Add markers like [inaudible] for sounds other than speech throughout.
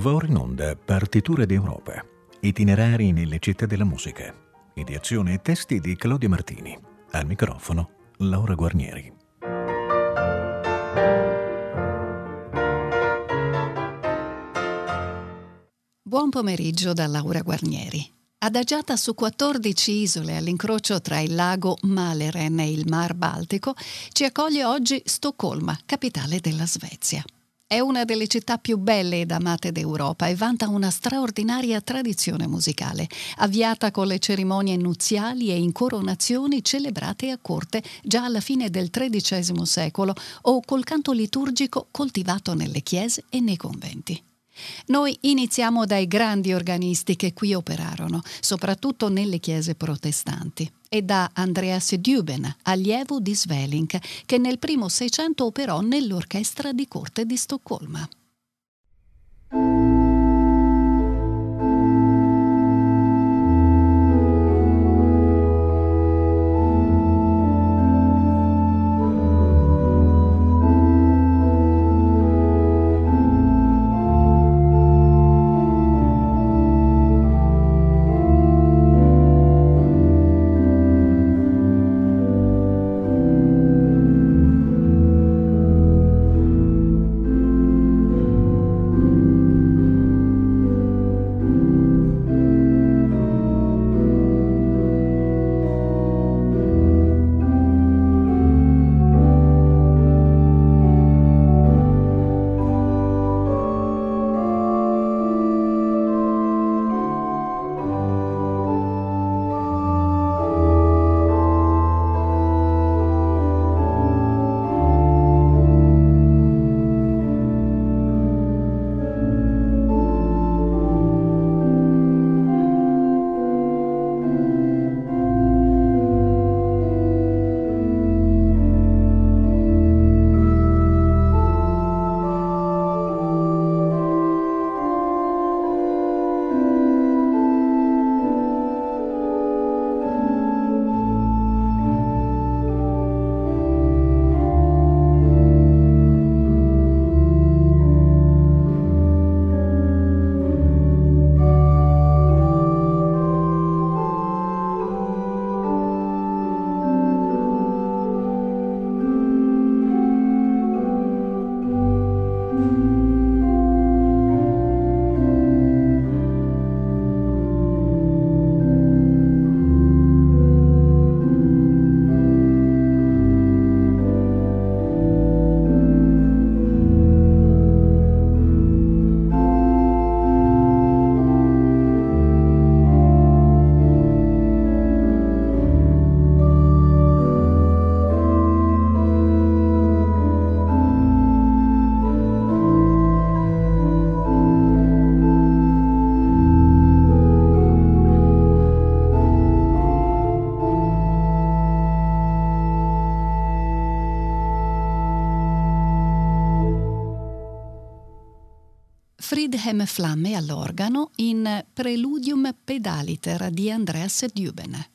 Va ora in onda Partiture d'Europa, itinerari nelle città della musica. Ideazione e testi di Claudio Martini. Al microfono Laura Guarnieri. Buon pomeriggio da Laura Guarnieri. Adagiata su 14 isole all'incrocio tra il lago Maleren e il Mar Baltico, ci accoglie oggi Stoccolma, capitale della Svezia. È una delle città più belle ed amate d'Europa e vanta una straordinaria tradizione musicale, avviata con le cerimonie nuziali e incoronazioni celebrate a corte già alla fine del XIII secolo o col canto liturgico coltivato nelle chiese e nei conventi. Noi iniziamo dai grandi organisti che qui operarono, soprattutto nelle chiese protestanti, e da Andreas Düben, allievo di Svelink, che nel primo Seicento operò nell'orchestra di corte di Stoccolma. Friedhelm Flamme all'organo in Preludium Pedaliter di Andreas Düben.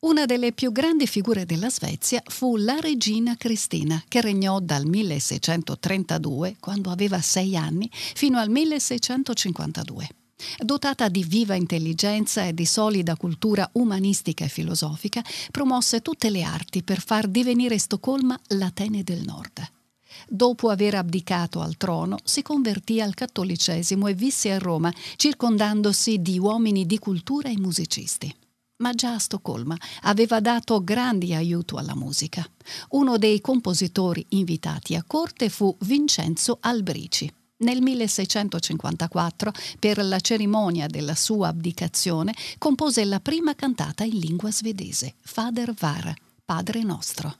Una delle più grandi figure della Svezia fu la regina Cristina, che regnò dal 1632, quando aveva sei anni, fino al 1652. Dotata di viva intelligenza e di solida cultura umanistica e filosofica, promosse tutte le arti per far divenire Stoccolma l'Atene del Nord. Dopo aver abdicato al trono, si convertì al cattolicesimo e visse a Roma, circondandosi di uomini di cultura e musicisti. Ma già a Stoccolma aveva dato grande aiuto alla musica. Uno dei compositori invitati a corte fu Vincenzo Albrici. Nel 1654, per la cerimonia della sua abdicazione, compose la prima cantata in lingua svedese, Fader Var, Padre nostro.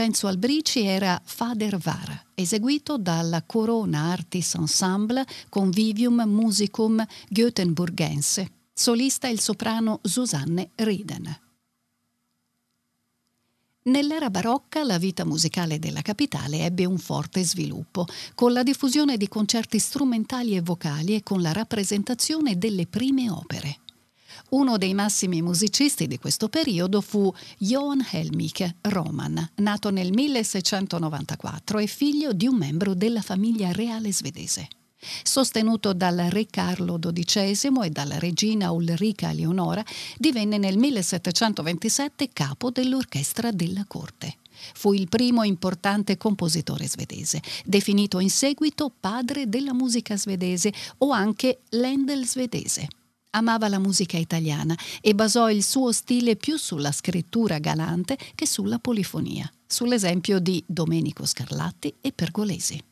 Vincenzo Albrici era Fader Var, eseguito dalla Corona Artis Ensemble Convivium Musicum Göteborgense, solista il soprano Susanne Rieden. Nell'era barocca la vita musicale della capitale ebbe un forte sviluppo, con la diffusione di concerti strumentali e vocali e con la rappresentazione delle prime opere. Uno dei massimi musicisti di questo periodo fu Johann Helmich Roman, nato nel 1694 e figlio di un membro della famiglia reale svedese. Sostenuto dal re Carlo XII e dalla regina Ulrica Leonora, divenne nel 1727 capo dell'orchestra della corte. Fu il primo importante compositore svedese, definito in seguito padre della musica svedese o anche l'Endel svedese. Amava la musica italiana e basò il suo stile più sulla scrittura galante che sulla polifonia, sull'esempio di Domenico Scarlatti e Pergolesi.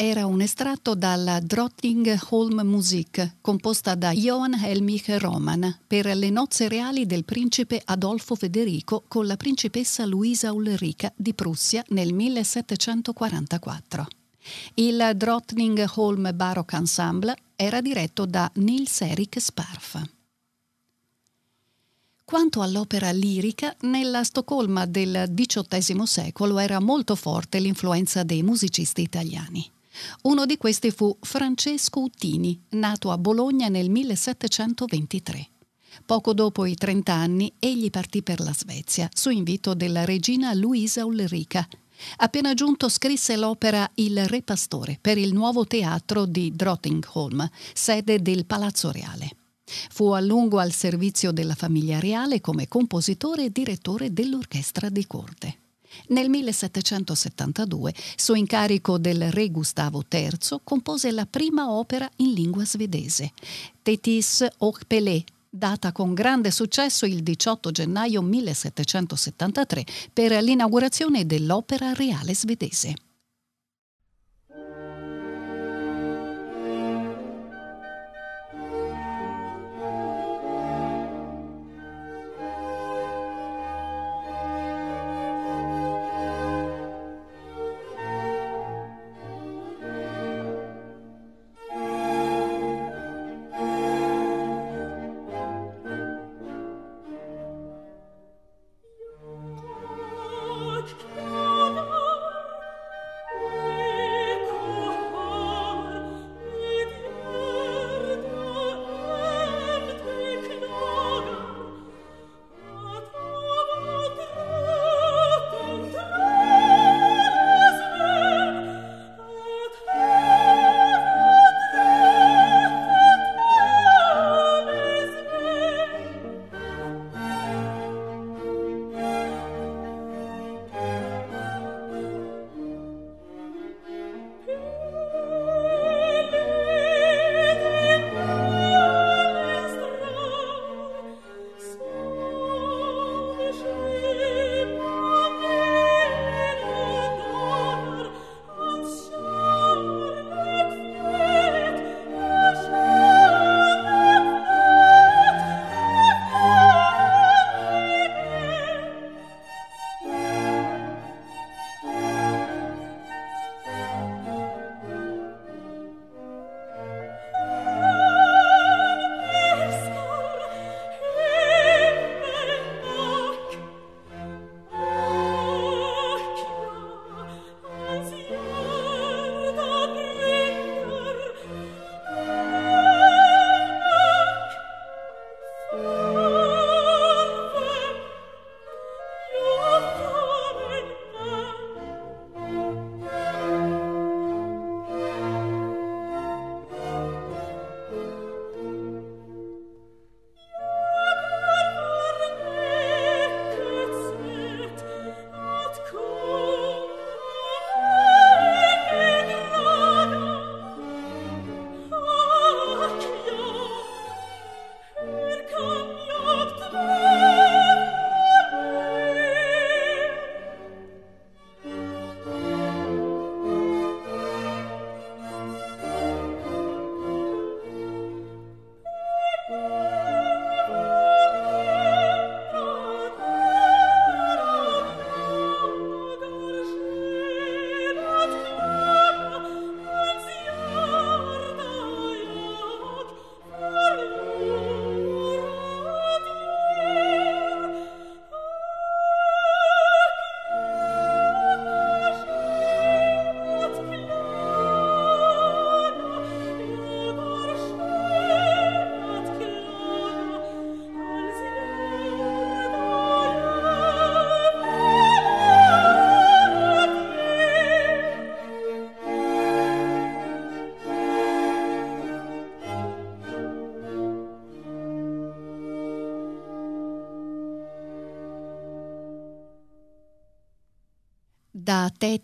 Era un estratto dalla Drottningholm Musik, composta da Johann Helmich Roman per le nozze reali del principe Adolfo Federico con la principessa Luisa Ulrika di Prussia nel 1744. Il Drottningholm Baroque Ensemble era diretto da Nils Erik Sparf. Quanto all'opera lirica, nella Stoccolma del XVIII secolo era molto forte l'influenza dei musicisti italiani. Uno di questi fu Francesco Uttini, nato a Bologna nel 1723. Poco dopo i 30 anni, egli partì per la Svezia, su invito della regina Luisa Ulrica. Appena giunto scrisse l'opera Il Re Pastore per il nuovo teatro di Drottningholm, sede del Palazzo Reale. Fu a lungo al servizio della famiglia reale come compositore e direttore dell'orchestra di corte. Nel 1772, su incarico del re Gustavo III, compose la prima opera in lingua svedese, Tetis och Pelé, data con grande successo il 18 gennaio 1773 per l'inaugurazione dell'Opera Reale svedese.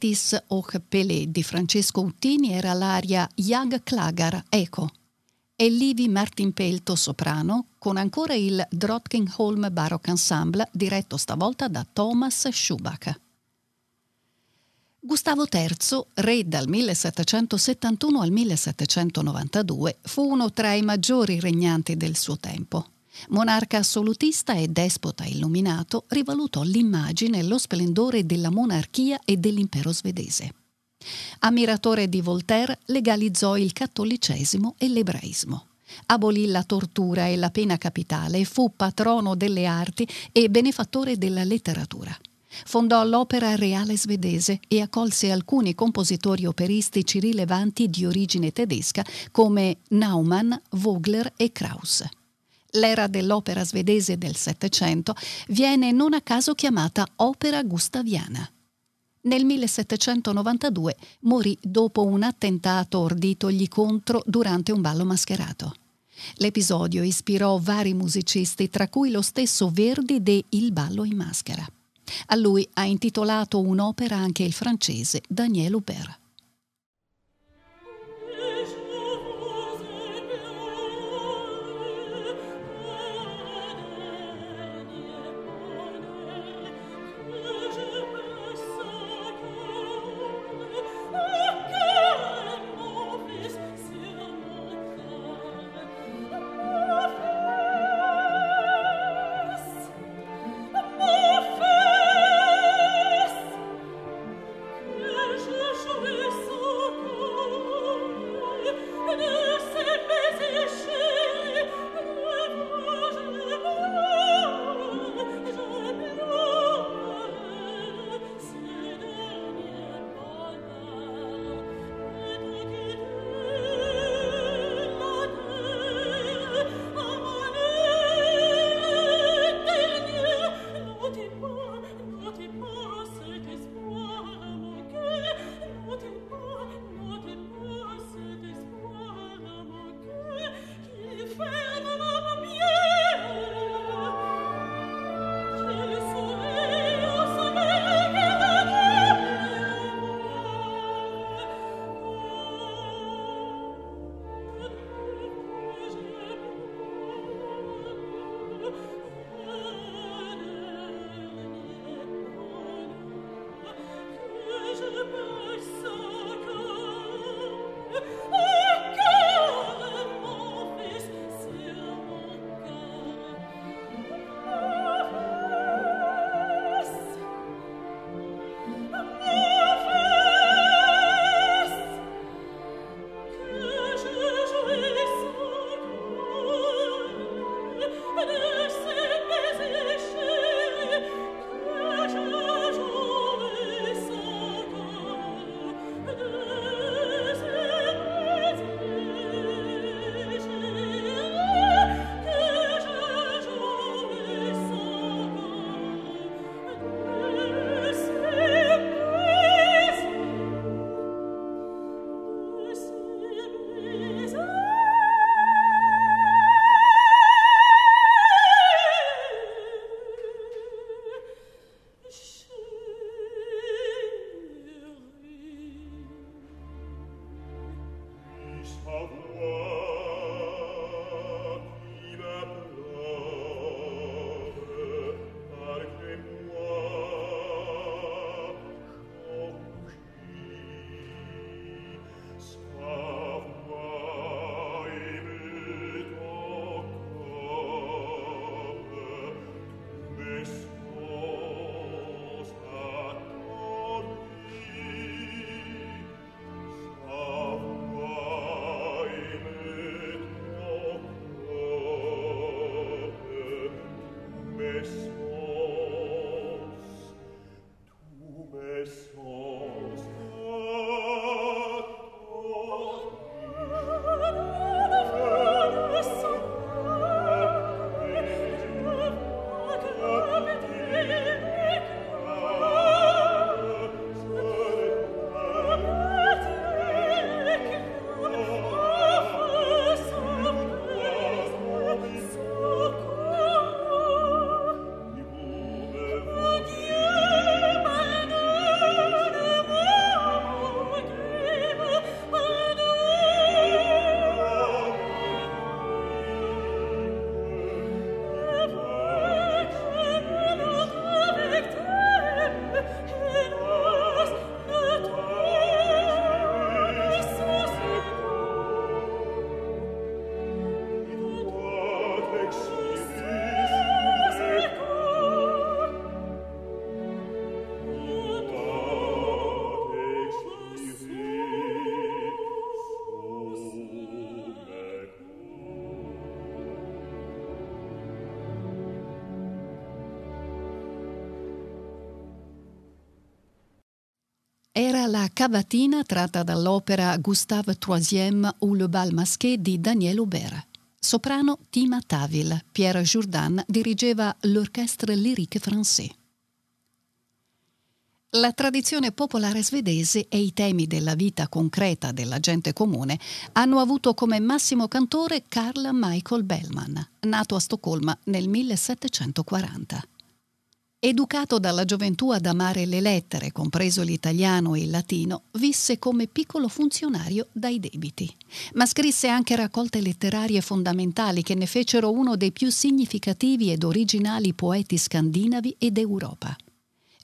Da Tetis och Pelé di Francesco Uttini era l'aria Jag klagar Eco e Livi Martinpelto soprano con ancora il Gustavo III, re dal 1771 al 1792, fu uno tra i maggiori regnanti del suo tempo. Monarca assolutista e despota illuminato, rivalutò l'immagine e lo splendore della monarchia e dell'impero svedese. Ammiratore di Voltaire, legalizzò il cattolicesimo e l'ebraismo. Abolì la tortura e la pena capitale, fu patrono delle arti e benefattore della letteratura. Fondò l'Opera Reale svedese e accolse alcuni compositori operistici rilevanti di origine tedesca come Naumann, Vogler e Krauss. L'era dell'opera svedese del Settecento viene non a caso chiamata opera gustaviana. Nel 1792 morì dopo un attentato orditogli contro durante un ballo mascherato. L'episodio ispirò vari musicisti, tra cui lo stesso Verdi de Il ballo in maschera. A lui ha intitolato un'opera anche il francese Daniel Hubert. Oh, [laughs] la cavatina tratta dall'opera Gustave III ou le bal masqué di Daniel Aubert. Soprano Tima Tavil, Pierre Jourdan dirigeva l'Orchestre Lyrique Français. La tradizione popolare svedese e i temi della vita concreta della gente comune hanno avuto come massimo cantore Carl Michael Bellman, nato a Stoccolma nel 1740. Educato dalla gioventù ad amare le lettere, compreso l'italiano e il latino, visse come piccolo funzionario dai debiti. Ma scrisse anche raccolte letterarie fondamentali che ne fecero uno dei più significativi ed originali poeti scandinavi ed Europa.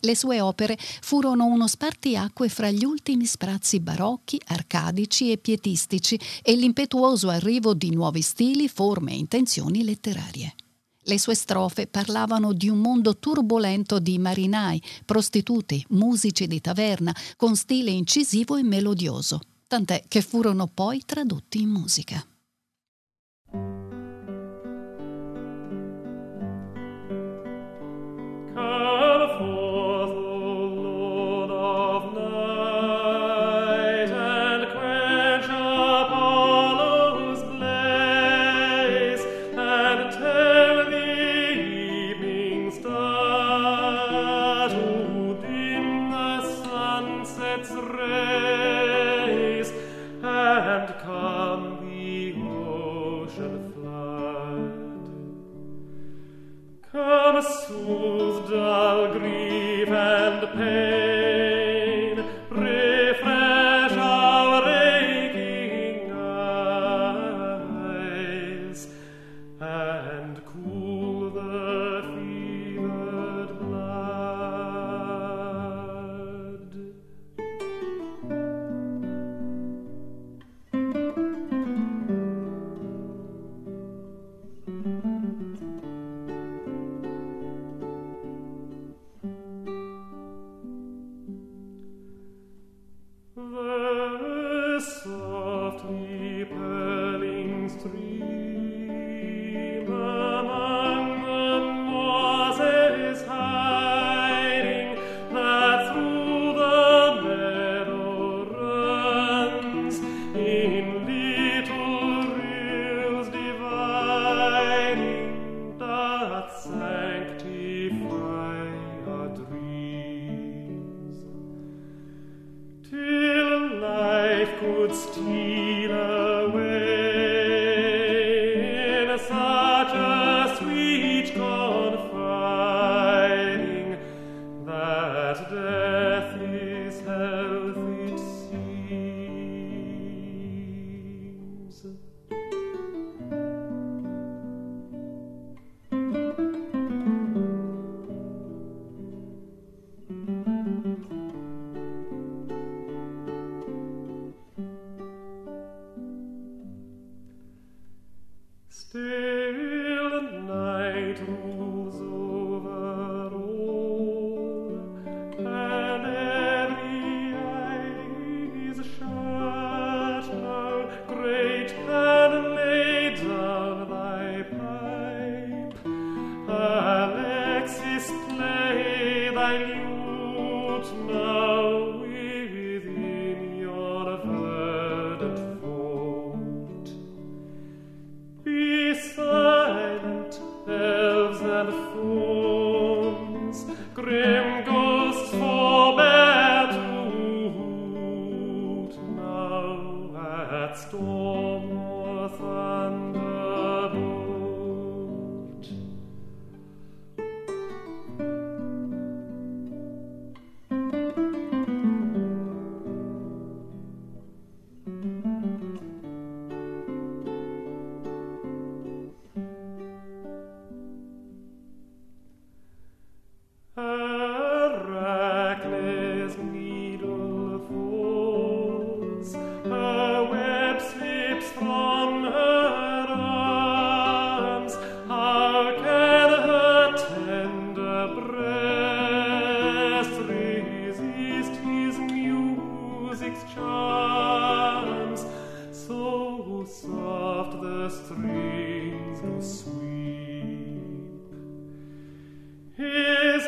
Le sue opere furono uno spartiacque fra gli ultimi sprazzi barocchi, arcadici e pietistici e l'impetuoso arrivo di nuovi stili, forme e intenzioni letterarie. Le sue strofe parlavano di un mondo turbolento di marinai, prostituti, musici di taverna, con stile incisivo e melodioso, tant'è che furono poi tradotti in musica.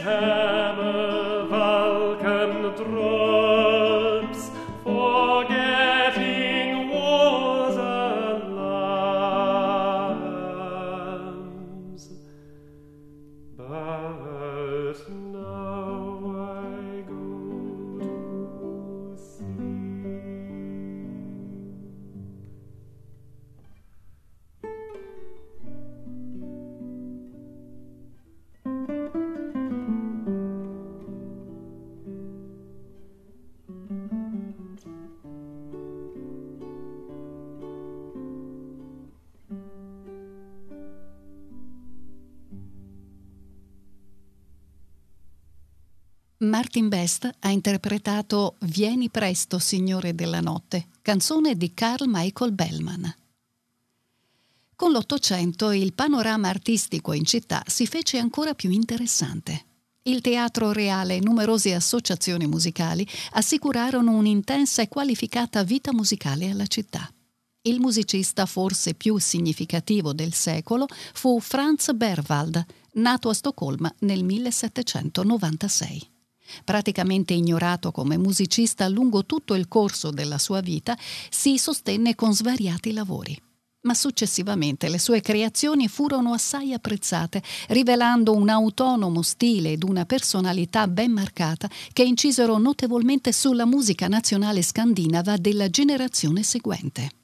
head. Interpretato Vieni presto, Signore della notte, canzone di Carl Michael Bellman. Con l'Ottocento il panorama artistico in città si fece ancora più interessante. Il Teatro Reale e numerose associazioni musicali assicurarono un'intensa e qualificata vita musicale alla città. Il musicista forse più significativo del secolo fu Franz Berwald, nato a Stoccolma nel 1796. Praticamente ignorato come musicista lungo tutto il corso della sua vita, si sostenne con svariati lavori ma successivamente le sue creazioni furono assai apprezzate, rivelando un autonomo stile ed una personalità ben marcata che incisero notevolmente sulla musica nazionale scandinava della generazione seguente.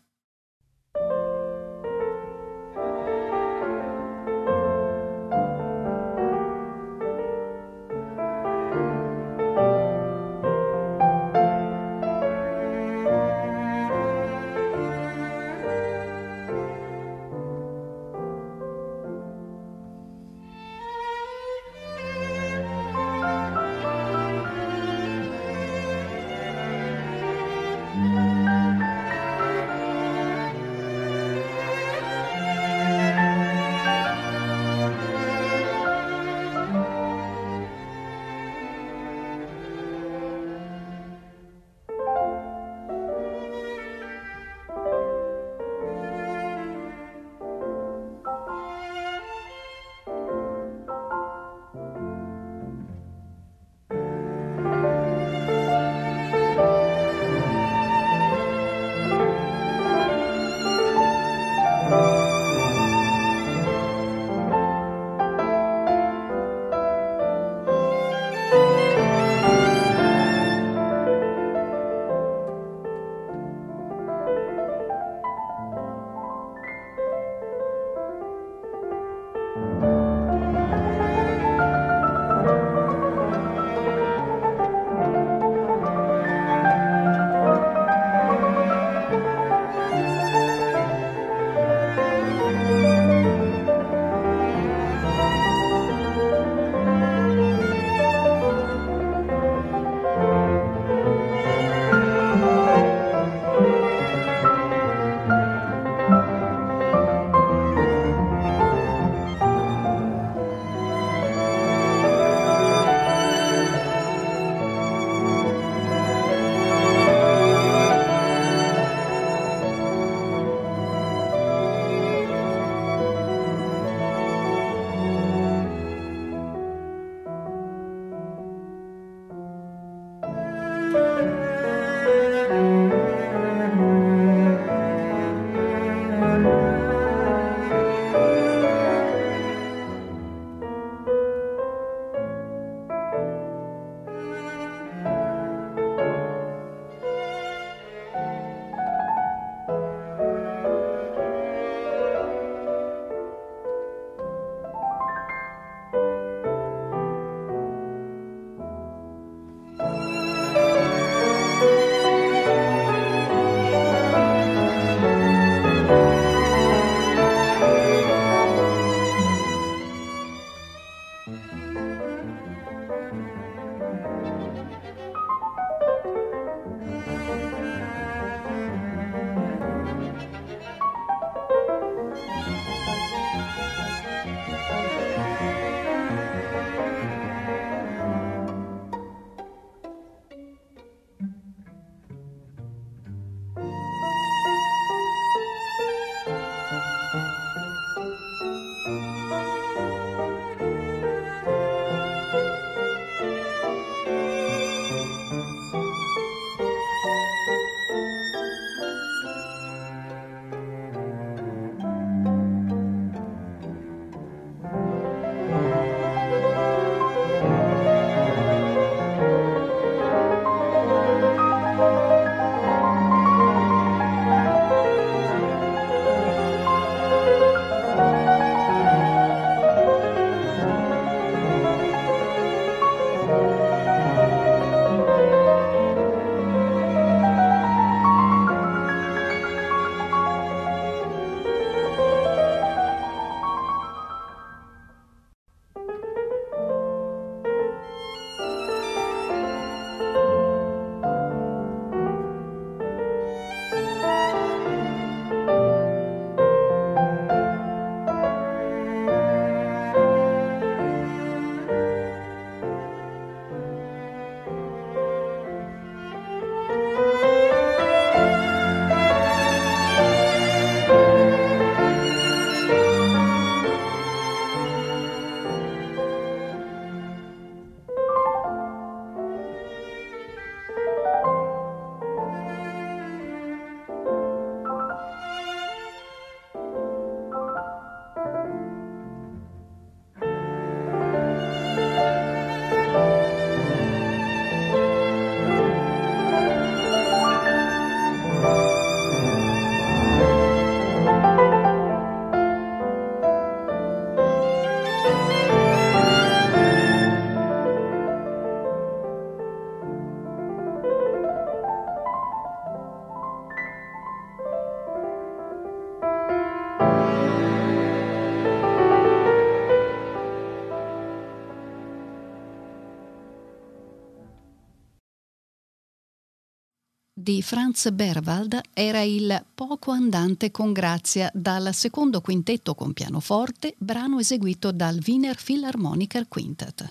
Di Franz Berwald era il Poco andante con grazia dal secondo quintetto con pianoforte, brano eseguito dal Wiener Philharmoniker Quintet.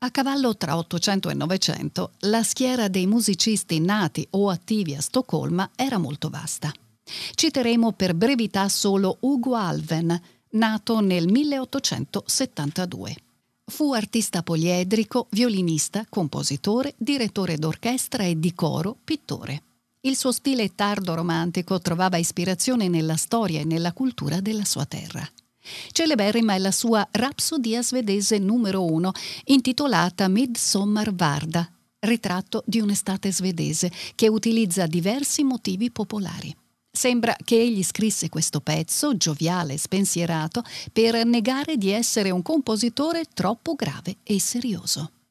A cavallo tra 800 e 900, la schiera dei musicisti nati o attivi a Stoccolma era molto vasta. Citeremo per brevità solo Ugo Alven, nato nel 1872. Fu artista poliedrico, violinista, compositore, direttore d'orchestra e di coro, pittore. Il suo stile tardo romantico trovava ispirazione nella storia e nella cultura della sua terra. Celeberrima è la sua Rapsodia svedese numero uno, intitolata Midsommar Varda, ritratto di un'estate svedese, che utilizza diversi motivi popolari. Sembra che egli scrisse questo pezzo, gioviale e spensierato, per negare di essere un compositore troppo grave e serioso.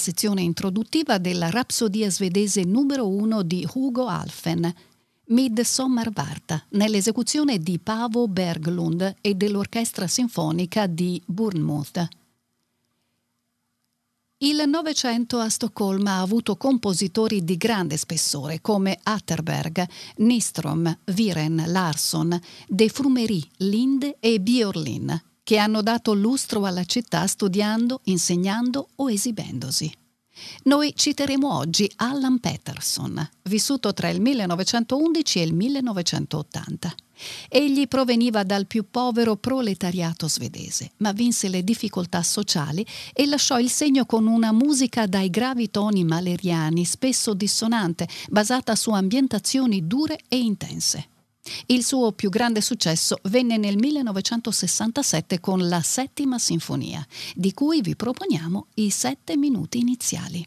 Sezione introduttiva della Rapsodia svedese numero uno di Hugo Alfen, Midsommarvarta, nell'esecuzione di Pavo Berglund e dell'Orchestra Sinfonica di Bournemouth. Il Novecento a Stoccolma ha avuto compositori di grande spessore come Atterberg, Nistrom, Viren, Larsson, De Frumery, Linde e Björlin, che hanno dato lustro alla città studiando, insegnando o esibendosi. Noi citeremo oggi Allan Peterson, vissuto tra il 1911 e il 1980. Egli proveniva dal più povero proletariato svedese, ma vinse le difficoltà sociali e lasciò il segno con una musica dai gravi toni maleriani, spesso dissonante, basata su ambientazioni dure e intense. Il suo più grande successo venne nel 1967 con la Settima Sinfonia, di cui vi proponiamo i sette minuti iniziali.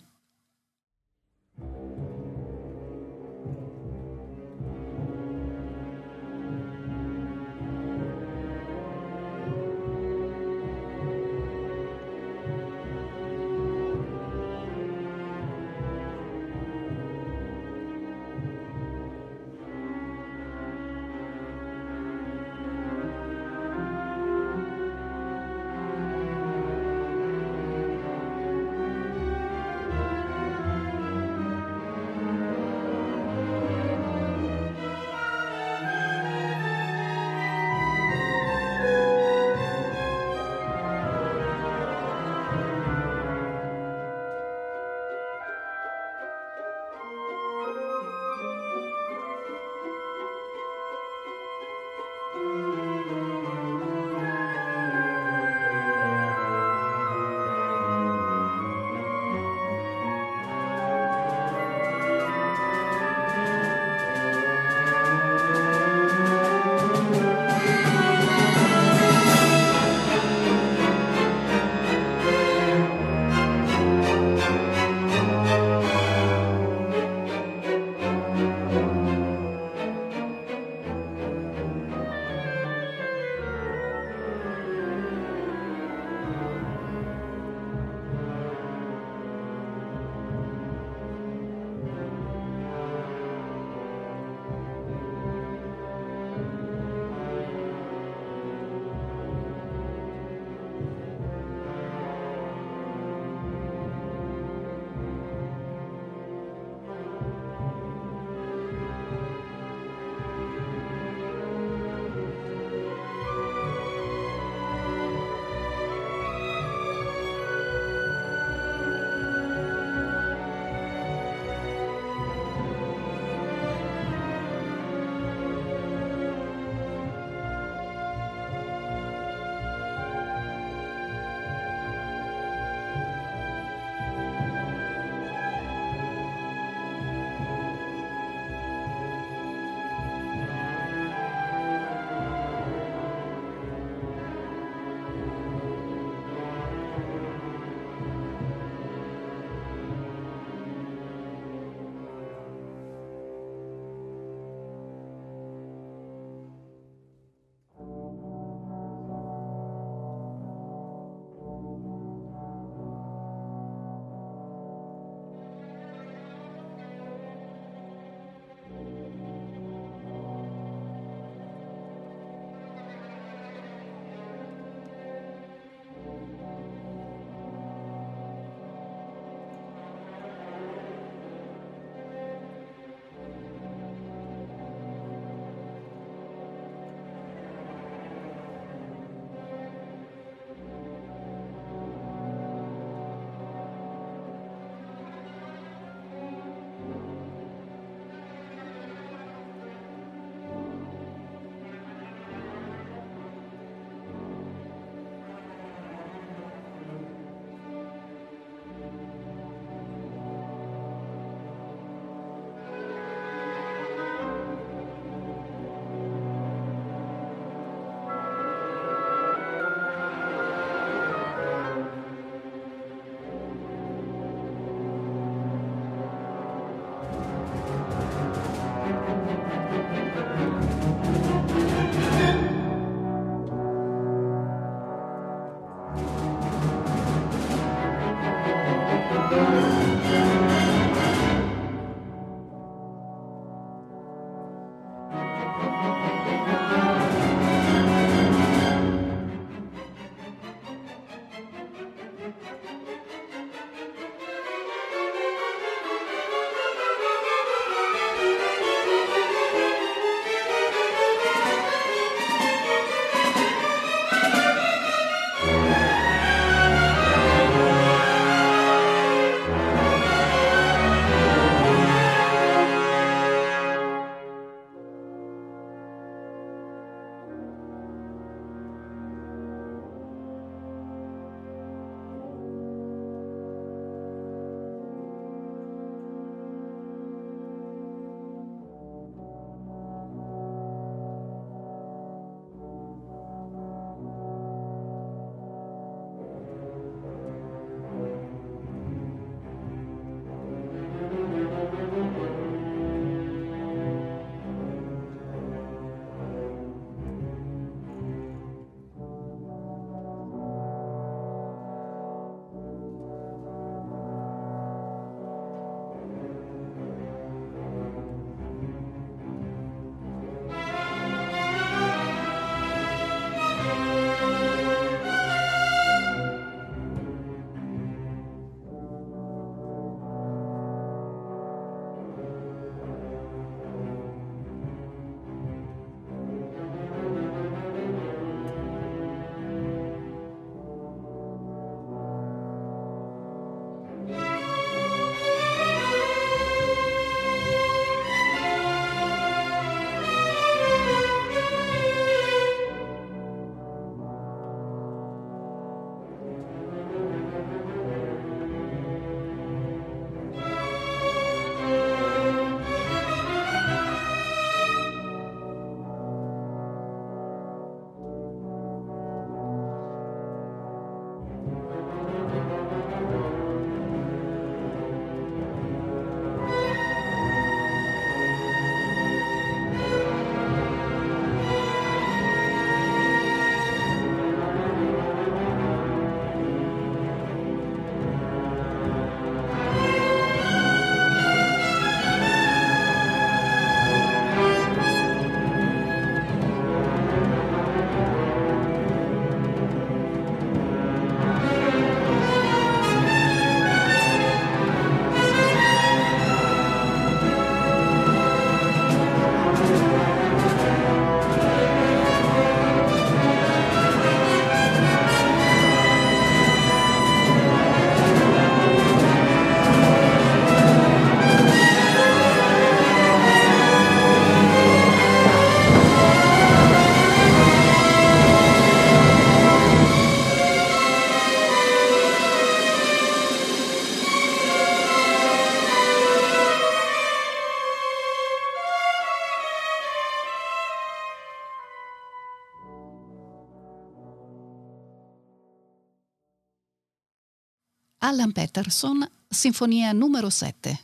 Alan Patterson, Sinfonia numero 7.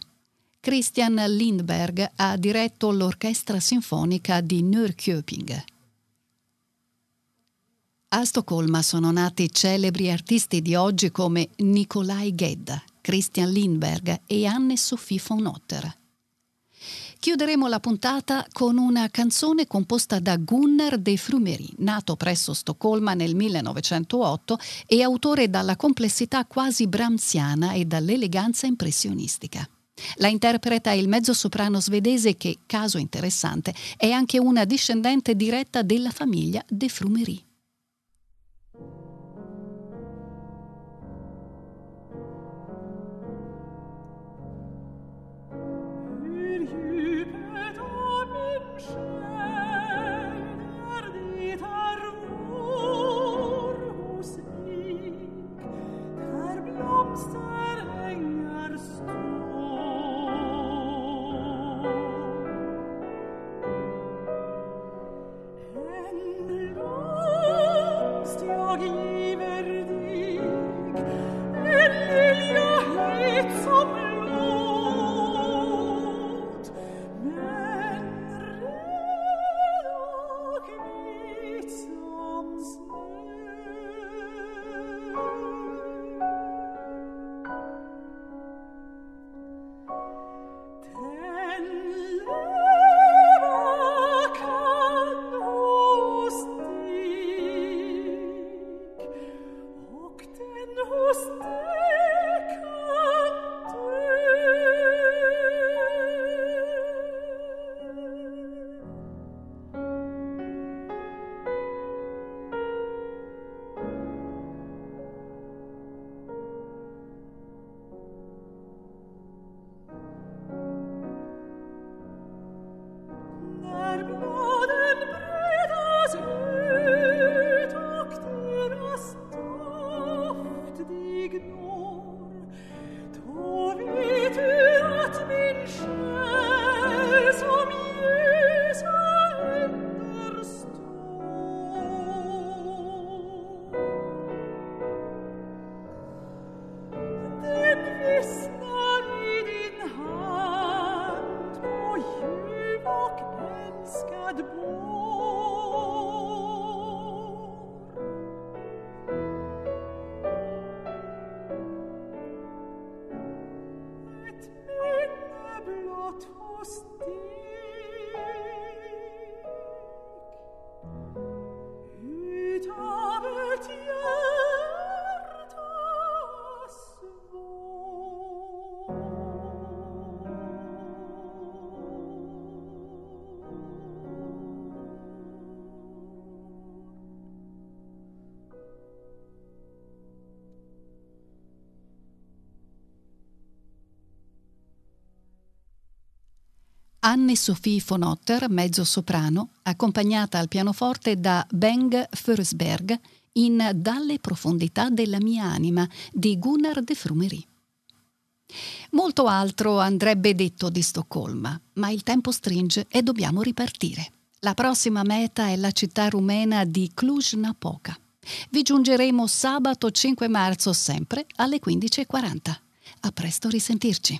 Christian Lindberg ha diretto l'Orchestra Sinfonica di Norrköping. A Stoccolma sono nati celebri artisti di oggi come Nikolai Gedda, Christian Lindberg e Anne-Sophie von Otter. Chiuderemo la puntata con una canzone composta da Gunnar de Frumery, nato presso Stoccolma nel 1908 e autore dalla complessità quasi bramsiana e dall'eleganza impressionistica. La interpreta il mezzosoprano svedese che, caso interessante, è anche una discendente diretta della famiglia de Frumery. Anne-Sophie von Otter, mezzo soprano, accompagnata al pianoforte da Beng Försberg in Dalle profondità della mia anima di Gunnar de Frumery. Molto altro andrebbe detto di Stoccolma, ma il tempo stringe e dobbiamo ripartire. La prossima meta è la città rumena di Cluj-Napoca. Vi giungeremo sabato 5 marzo sempre alle 15.40. A presto risentirci